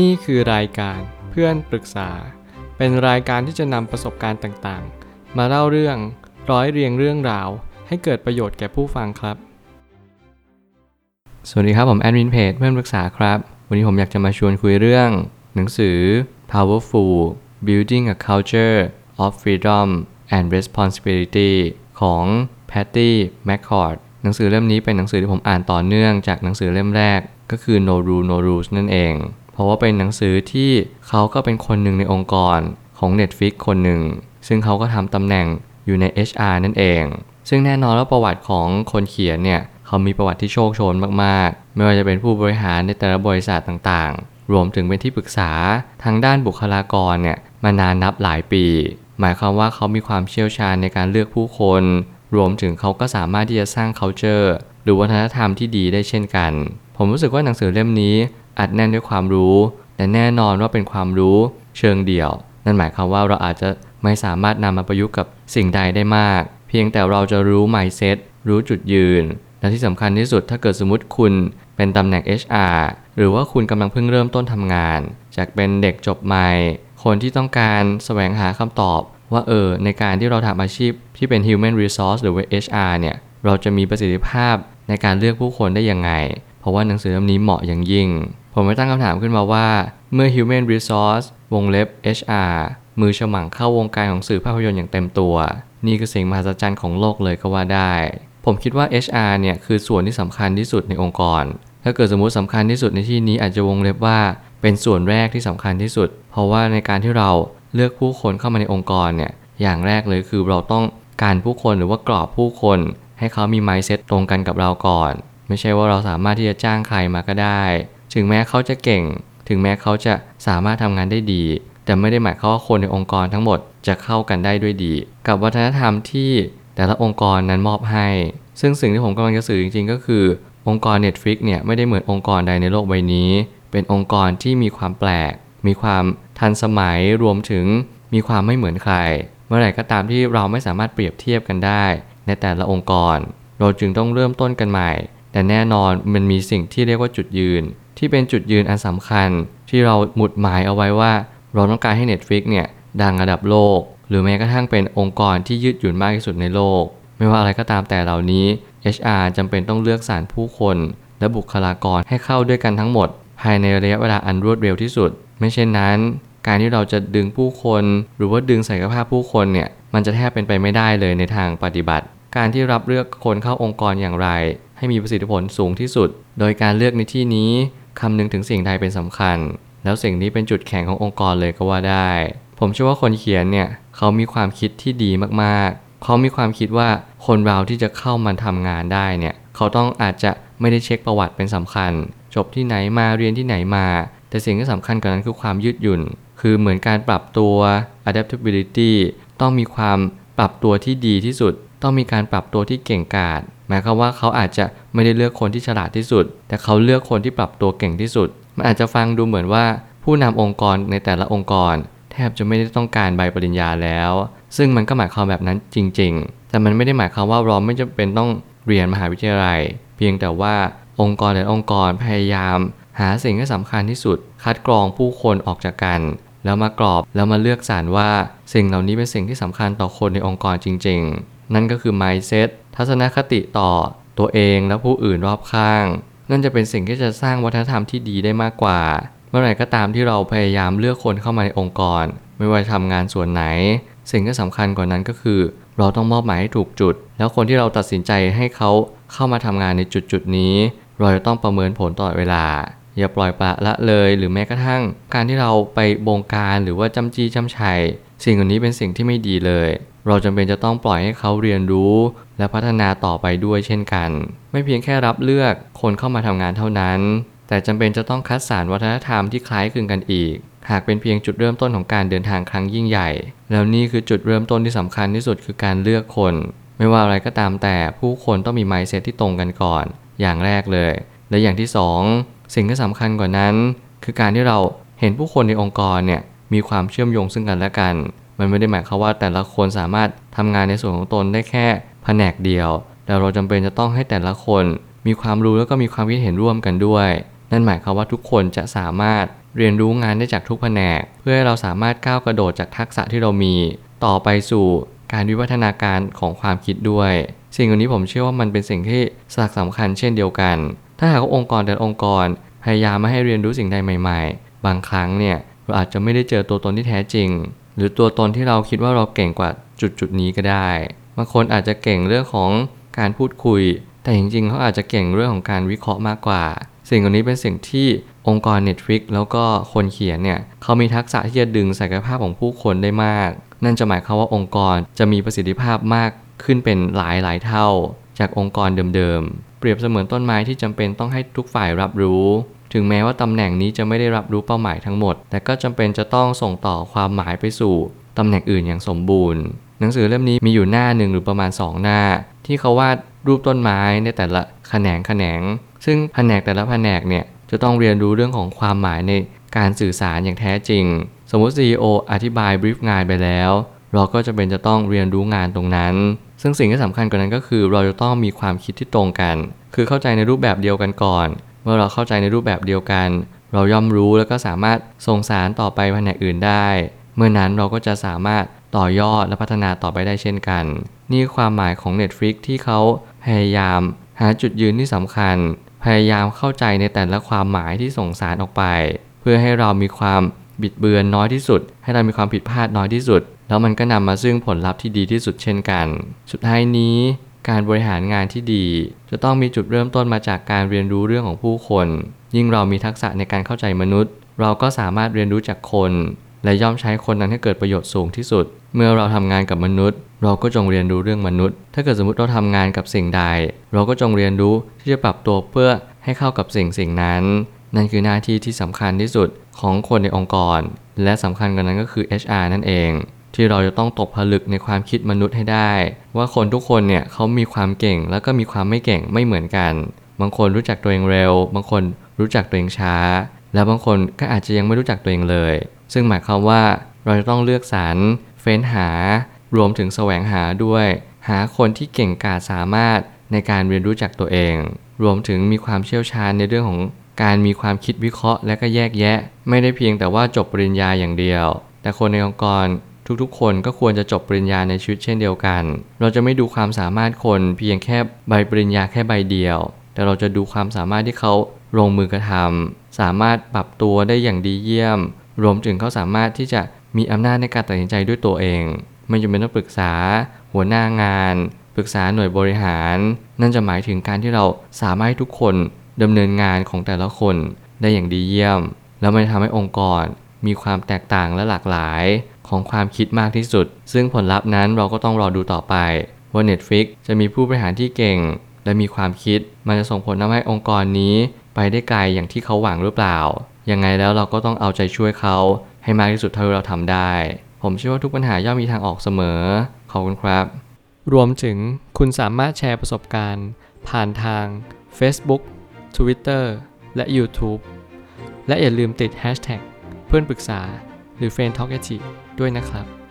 นี่คือรายการเพื่อนปรึกษา เป็นรายการที่จะนำประสบการณ์ต่างๆ มาเล่าเรื่องร้อยเรียงเรื่องราว ให้เกิดประโยชน์แก่ผู้ฟังครับ สวัสดีครับผมแอดมินเพจเพื่อนปรึกษาครับ วันนี้ผมอยากจะมาชวนคุยเรื่อง หนังสือ Powerful Building a Culture of Freedom and Responsibility ของ Patty McCord หนังสือเล่มนี้เป็นหนังสือที่ผมอ่านต่อเนื่องจากหนังสือเล่มแรก ก็คือ No Rule No Rules นั่นเอง เพราะว่าเป็นหนังสือที่เขาก็เป็นคนหนึ่งในองค์กรของ Netflix คนหนึ่ง ซึ่งเขาก็ทำตำแหน่งอยู่ใน HR นั่นเอง ซึ่งแน่นอนว่าประวัติของคนเขียนเนี่ยเขามีประวัติที่โชคโชนมากๆ ไม่ว่าจะเป็นผู้บริหารในแต่ละบริษัทต่างๆ รวมถึงเป็นที่ปรึกษาทางด้านบุคลากรเนี่ยมานานนับหลายปี หมายความว่าเขามีความเชี่ยวชาญในการเลือกผู้คน รวมถึงเขาก็สามารถที่จะสร้าง culture หรือวัฒนธรรมที่ดีได้เช่นกัน ผมรู้สึกว่าหนังสือเล่มนี้อัดแน่นด้วยความรู้แต่แน่นอนว่าเป็นความรู้เชิงเดี่ยว นั่นหมายความว่าเราอาจจะไม่สามารถนำมาประยุกต์กับสิ่งใดได้มาก เพียงแต่เราจะรู้ mindset รู้จุดยืน และที่สำคัญที่สุดถ้าเกิดสมมติคุณเป็นตำแหน่ง HR หรือว่าคุณกำลังเพิ่งเริ่มต้นทำงาน จากเป็นเด็กจบใหม่ คนที่ต้องการแสวงหาคำตอบ ว่าเออในการที่เราทำอาชีพที่เป็น human resource หรือว่า HR เนี่ยเราจะมีประสิทธิภาพ ในการเลือกผู้คนได้ยังไง เพราะว่าหนังสือเล่มนี้เหมาะอย่างยิ่ง ผมไม่ตั้งคำถามขึ้นมาว่า เมื่อ human resource วงเล็บ HR มือฉมังเข้าวงการของสื่อภาพยนตร์อย่างเต็มตัว นี่คือสิ่งมหัศจรรย์ของโลกเลยก็ว่าได้ ผมคิดว่า HR เนี่ยคือส่วนที่สำคัญที่สุดในองค์กร ถ้าเกิดสมมติสำคัญที่สุดในที่นี้อาจจะวงเล็บว่าเป็นส่วนแรกที่สำคัญที่สุด เพราะว่าในการที่เราเลือกผู้คนเข้ามาในองค์กรเนี่ยอย่างแรกเลยคือเราต้องการผู้คนหรือว่ากรอบผู้คน ให้เขามี mindset ตรงกันกับเราก่อน ไม่ใช่ว่าเราสามารถที่จะจ้างใครมาก็ได้ ถึงแม้เขาจะเก่ง ถึงแม้เขาจะสามารถทำงานได้ดี แต่ไม่ได้หมายความว่าคนในองค์กรทั้งหมดจะเข้ากันได้ด้วยดี กับวัฒนธรรมที่แต่ละองค์กรนั้นมอบให้ ซึ่งสิ่งที่ผมกำลังจะสื่อจริง ๆ ก็คือ องค์กร Netflix เนี่ยไม่ได้เหมือนองค์กรใดในโลกใบนี้ เป็นองค์กรที่มีความแปลก มีความทันสมัยรวมถึงมีความไม่เหมือนใคร เมื่อไหร่ก็ตามที่เราไม่สามารถเปรียบเทียบกันได้ ในแต่ละองค์กร เราจึงต้องเริ่มต้นกันใหม่ แต่แน่นอนมันมีสิ่งที่เรียกว่าจุดยืน ที่เป็นจุดยืนอันสำคัญ ที่เราหมุดหมายเอาไว้ว่า เราต้องการให้ Netflix เนี่ยดังระดับโลก หรือแม้กระทั่งเป็นองค์กรที่ยืดหยุ่นมากที่สุดในโลก ไม่ว่าอะไรก็ตามแต่เหล่านี้ HR จำเป็นต้องเลือกสารผู้คน และบุคลากรให้เข้าด้วยกันทั้งหมด ภายในระยะเวลาอันรวดเร็วที่สุด ไม่เช่นนั้น การที่เราจะดึงผู้คน หรือว่าดึงศักยภาพผู้คนเนี่ย มันจะแทบเป็นไปไม่ได้เลยในทางปฏิบัติ การที่รับเลือกคนเข้าองค์กรอย่างไร ให้มีประสิทธิผลสูงที่สุด โดยการเลือกในที่นี้คำนึงถึงสิ่งใดเป็นสำคัญ แล้วสิ่งนี้เป็นจุดแข็งขององค์กรเลยก็ว่าได้ ผมเชื่อว่าคนเขียนเนี่ยเขามีความคิดที่ดีมากๆ เขามีความคิดว่าคนเราที่จะเข้ามาทำงานได้เนี่ยเขาต้องอาจจะไม่ได้เช็คประวัติเป็นสำคัญ จบที่ไหนมาเรียนที่ไหนมา แต่สิ่งที่สำคัญกว่านั้นคือความยืดหยุ่น คือเหมือนการปรับตัว adaptability ต้องมีความปรับตัวที่ดีที่สุด ต้องมีการปรับตัวที่เก่งกาจหมายความว่าเขาอาจจะไม่ได้เลือกคนที่ฉลาดที่สุด แต่เขาเลือกคนที่ปรับตัวเก่งที่สุด มันอาจจะฟังดูเหมือนว่า ผู้นำองค์กรในแต่ละองค์กร แทบจะไม่ได้ต้องการใบปริญญาแล้ว ซึ่งมันก็หมายความแบบนั้นจริง ๆ แต่มันไม่ได้หมายความว่าเราไม่จำเป็นต้องเรียนมหาวิทยาลัย เพียงแต่ว่าองค์กรแต่องค์กรพยายาม หาสิ่งที่สำคัญที่สุด คัดกรองผู้คนออกจากกัน แล้วมากรอบแล้วมาเลือกสารว่าสิ่งเหล่านี้เป็นสิ่งที่สำคัญต่อคนในองค์กรจริง ๆ นั่นก็คือ mindset ทัศนคติต่อตัวเองและผู้อื่นรอบข้าง นั่นจะเป็นสิ่งที่จะสร้างวัฒนธรรมที่ดีได้มากกว่า เมื่อไหร่ก็ตามที่เราพยายามเลือกคนเข้ามาในองค์กร ไม่ว่าทำงานส่วนไหน สิ่งที่สำคัญกว่านั้นก็คือ เราต้องมอบหมายให้ถูกจุด แล้วคนที่เราตัดสินใจให้เขาเข้ามาทำงานในจุดจุดนี้ เราจะต้องประเมินผลตลอดเวลา อย่าปล่อยปละละเลย หรือแม้กระทั่ง การที่เราไปบงการหรือว่าจำจี้จำชัย สิ่งเหล่านี้เป็นสิ่งที่ไม่ดีเลย เราจำเป็นจะต้องปล่อยให้เขาเรียนรู้ และพัฒนาต่อไปด้วยเช่นกัน ไม่เพียงแค่รับเลือกคนเข้ามาทำงานเท่านั้น แต่จำเป็นจะต้องคัดสรรวัฒนธรรมที่คล้ายคลึงกันอีก หากเป็นเพียงจุดเริ่มต้นของการเดินทางครั้งยิ่งใหญ่ แล้วนี่คือจุดเริ่มต้นที่สำคัญที่สุดคือการเลือกคน ไม่ว่าอะไรก็ตามแต่ผู้คนต้องมี mindset ที่ตรงกันก่อน อย่างแรกเลย และอย่างที่สอง สิ่งที่สำคัญกว่านั้น คือการที่เราเห็นผู้คนในองค์กรเนี่ยมีความเชื่อมโยงซึ่งกันและกัน มันไม่ได้หมายความว่าแต่ละคนสามารถทำงานในส่วนของตนได้แค่แผนกเดียว แต่เราจำเป็นจะต้องให้แต่ละคนมีความรู้แล้วก็มีความคิดเห็นร่วมกันด้วยนนั่นหมายความว่าทุกคนจะสามารถเรียนรู้งานได้จากทุกแผนก เพื่อให้เราสามารถก้าวกระโดดจากทักษะที่เรามี ต่อไปสู่การวิวัฒนาการของความคิดด้วย สิ่งเหล่านี้ผมเชื่อว่ามันเป็นสิ่งที่สำคัญเช่นเดียวกันถ้าหากว่าองค์กรแต่ละองค์กรพยายามไม่ให้เรียนรู้สิ่งใดใหม่ ๆ บางครั้งเนี่ยเราอาจจะไม่ได้เจอตัวตนที่แท้จริง หรือตัวตนที่เราคิดว่าเราเก่งกว่าจุดจุดๆนี้ก็ได้ บางคนอาจจะเก่งเรื่องของการพูดคุย แต่จริงๆเขาอาจจะเก่งเรื่องของการวิเคราะห์มากกว่า สิ่งเหล่านี้เป็นสิ่งที่องค์กร Netflix แล้วก็คนเขียนเนี่ยเขามีทักษะที่จะดึงศักยภาพของผู้คนได้มาก นั่นจะหมายความว่าองค์กรจะมีประสิทธิภาพมากขึ้นเป็นหลายหลายๆเท่า จากองค์กรเดิมๆ เปรียบเสมือนต้นไม้ที่จำเป็นต้องให้ทุกฝ่ายรับรู้ ถึงแม้ว่าตำแหน่งนี้จะไม่ได้รับรู้เป้าหมายทั้งหมด แต่ก็จำเป็นจะต้องส่งต่อความหมายไปสู่ตำแหน่งอื่นอย่างสมบูรณ์ หนังสือเล่มนี้มีอยู่หน้าหนึ่งหรือประมาณ 2 หน้า ที่เขาวาดรูปต้นไม้ในแต่ละแขนงแขนง ซึ่งแผนกแต่ละแผนกเนี่ยจะต้องเรียนรู้เรื่องของความหมายในการสื่อสารอย่างแท้จริง สมมติ CEO อธิบายบรีฟงานไปแล้ว เราก็จะเป็นจะต้องเรียนรู้งานตรงนั้น ซึ่งสิ่งที่สำคัญกว่านั้นก็คือ เราจะต้องมีความคิดที่ตรงกัน คือเข้าใจในรูปแบบเดียวกันก่อน เมื่อเราเข้าใจในรูปแบบเดียวกัน เราย่อมรู้แล้วก็สามารถส่งสารต่อไปแผนกอื่นได้ เมื่อนั้นเราก็จะสามารถต่อยอดและพัฒนาต่อไปได้เช่นกัน นี่คือความหมายของ Netflix ที่เขาพยายาม หาจุดยืนที่สำคัญ พยายามเข้าใจในแต่ละความหมายที่ส่งสารออกไป เพื่อให้เรามีความบิดเบือนน้อยที่สุด ให้เรามีความผิดพลาดน้อยที่สุด แล้วมันก็นำมาซึ่งผลลัพธ์ที่ดีที่สุดเช่นกัน สุดท้ายนี้การบริหารงานที่ดี จะต้องมีจุดเริ่มต้นมาจากการเรียนรู้เรื่องของผู้คน ยิ่งเรามีทักษะในการเข้าใจมนุษย์ เราก็สามารถเรียนรู้จากคน และย่อมใช้คนนั้นให้เกิดประโยชน์สูงที่สุด เมื่อเราทำงานกับมนุษย์ เราก็จงเรียนรู้เรื่องมนุษย์ ถ้าเกิดสมมติเราทำงานกับสิ่งใด เราก็จงเรียนรู้ที่จะปรับตัวเพื่อให้เข้ากับสิ่งสิ่งนั้น นั่นคือหน้าที่ที่สำคัญที่สุดของคนในองค์กร และสำคัญกว่านั้นก็คือ HR นั่นเอง ที่เราจะต้องตกผลึกในความคิดมนุษย์ให้ได้ ว่าคนทุกคนเนี่ยเขามีความเก่งแล้วก็มีความไม่เก่งไม่เหมือนกัน บางคนรู้จักตัวเองเร็ว บางคนรู้จักตัวเองช้า และบางคนก็อาจจะยังไม่รู้จักตัวเองเลย ซึ่งหมายความว่าเราจะต้องเลือกสรรเฟ้นหารวมถึงแสวงหาด้วย หาคนที่เก่งกาจสามารถในการเรียนรู้จักตัวเอง รวมถึงมีความเชี่ยวชาญในเรื่องของการมีความคิดวิเคราะห์และก็แยกแยะ ไม่ได้เพียงแต่ว่าจบปริญญาอย่างเดียว แต่คนในองค์กร ทุกๆ คนก็ควรจะจบปริญญาในชีวิตเช่นเดียวกัน เราจะไม่ดูความสามารถคนเพียงแค่ใบปริญญาแค่ใบเดียว แต่เราจะดูความสามารถที่เขาลงมือกระทำสามารถปรับตัวได้อย่างดีเยี่ยม รวมถึงเขาสามารถที่จะมีอำนาจในการตัดสินใจด้วยตัวเอง ไม่จำเป็นต้องปรึกษา หัวหน้างาน ปรึกษาหน่วยบริหาร นั่นจะหมายถึงการที่เราสามารถให้ทุกคนดำเนินงานของแต่ละคนได้อย่างดีเยี่ยม แล้วมันทำให้องค์กรมีความแตกต่างและหลากหลาย ของความคิดมากที่สุด ซึ่งผลลัพธ์นั้นเราก็ต้องรอดูต่อไป ว่า Netflix จะมีผู้บริหารที่เก่ง และมีความคิด มันจะส่งผลทำให้องค์กรนี้ ไปได้ไกลอย่างที่เขาหวังหรือเปล่า ยังไงแล้วเราก็ต้องเอาใจช่วยเขาให้มากที่สุดเท่าที่เราทำได้ ผมเชื่อว่าทุกปัญหาย่อมมีทางออกเสมอ ขอบคุณครับ รวมถึงคุณสามารถแชร์ประสบการณ์ ผ่านทาง Facebook Twitter และ YouTube และอย่าลืมติด Hashtag เพื่อนปรึกษาหรือ f r ร e n d t a l k a ด้วยนะครับ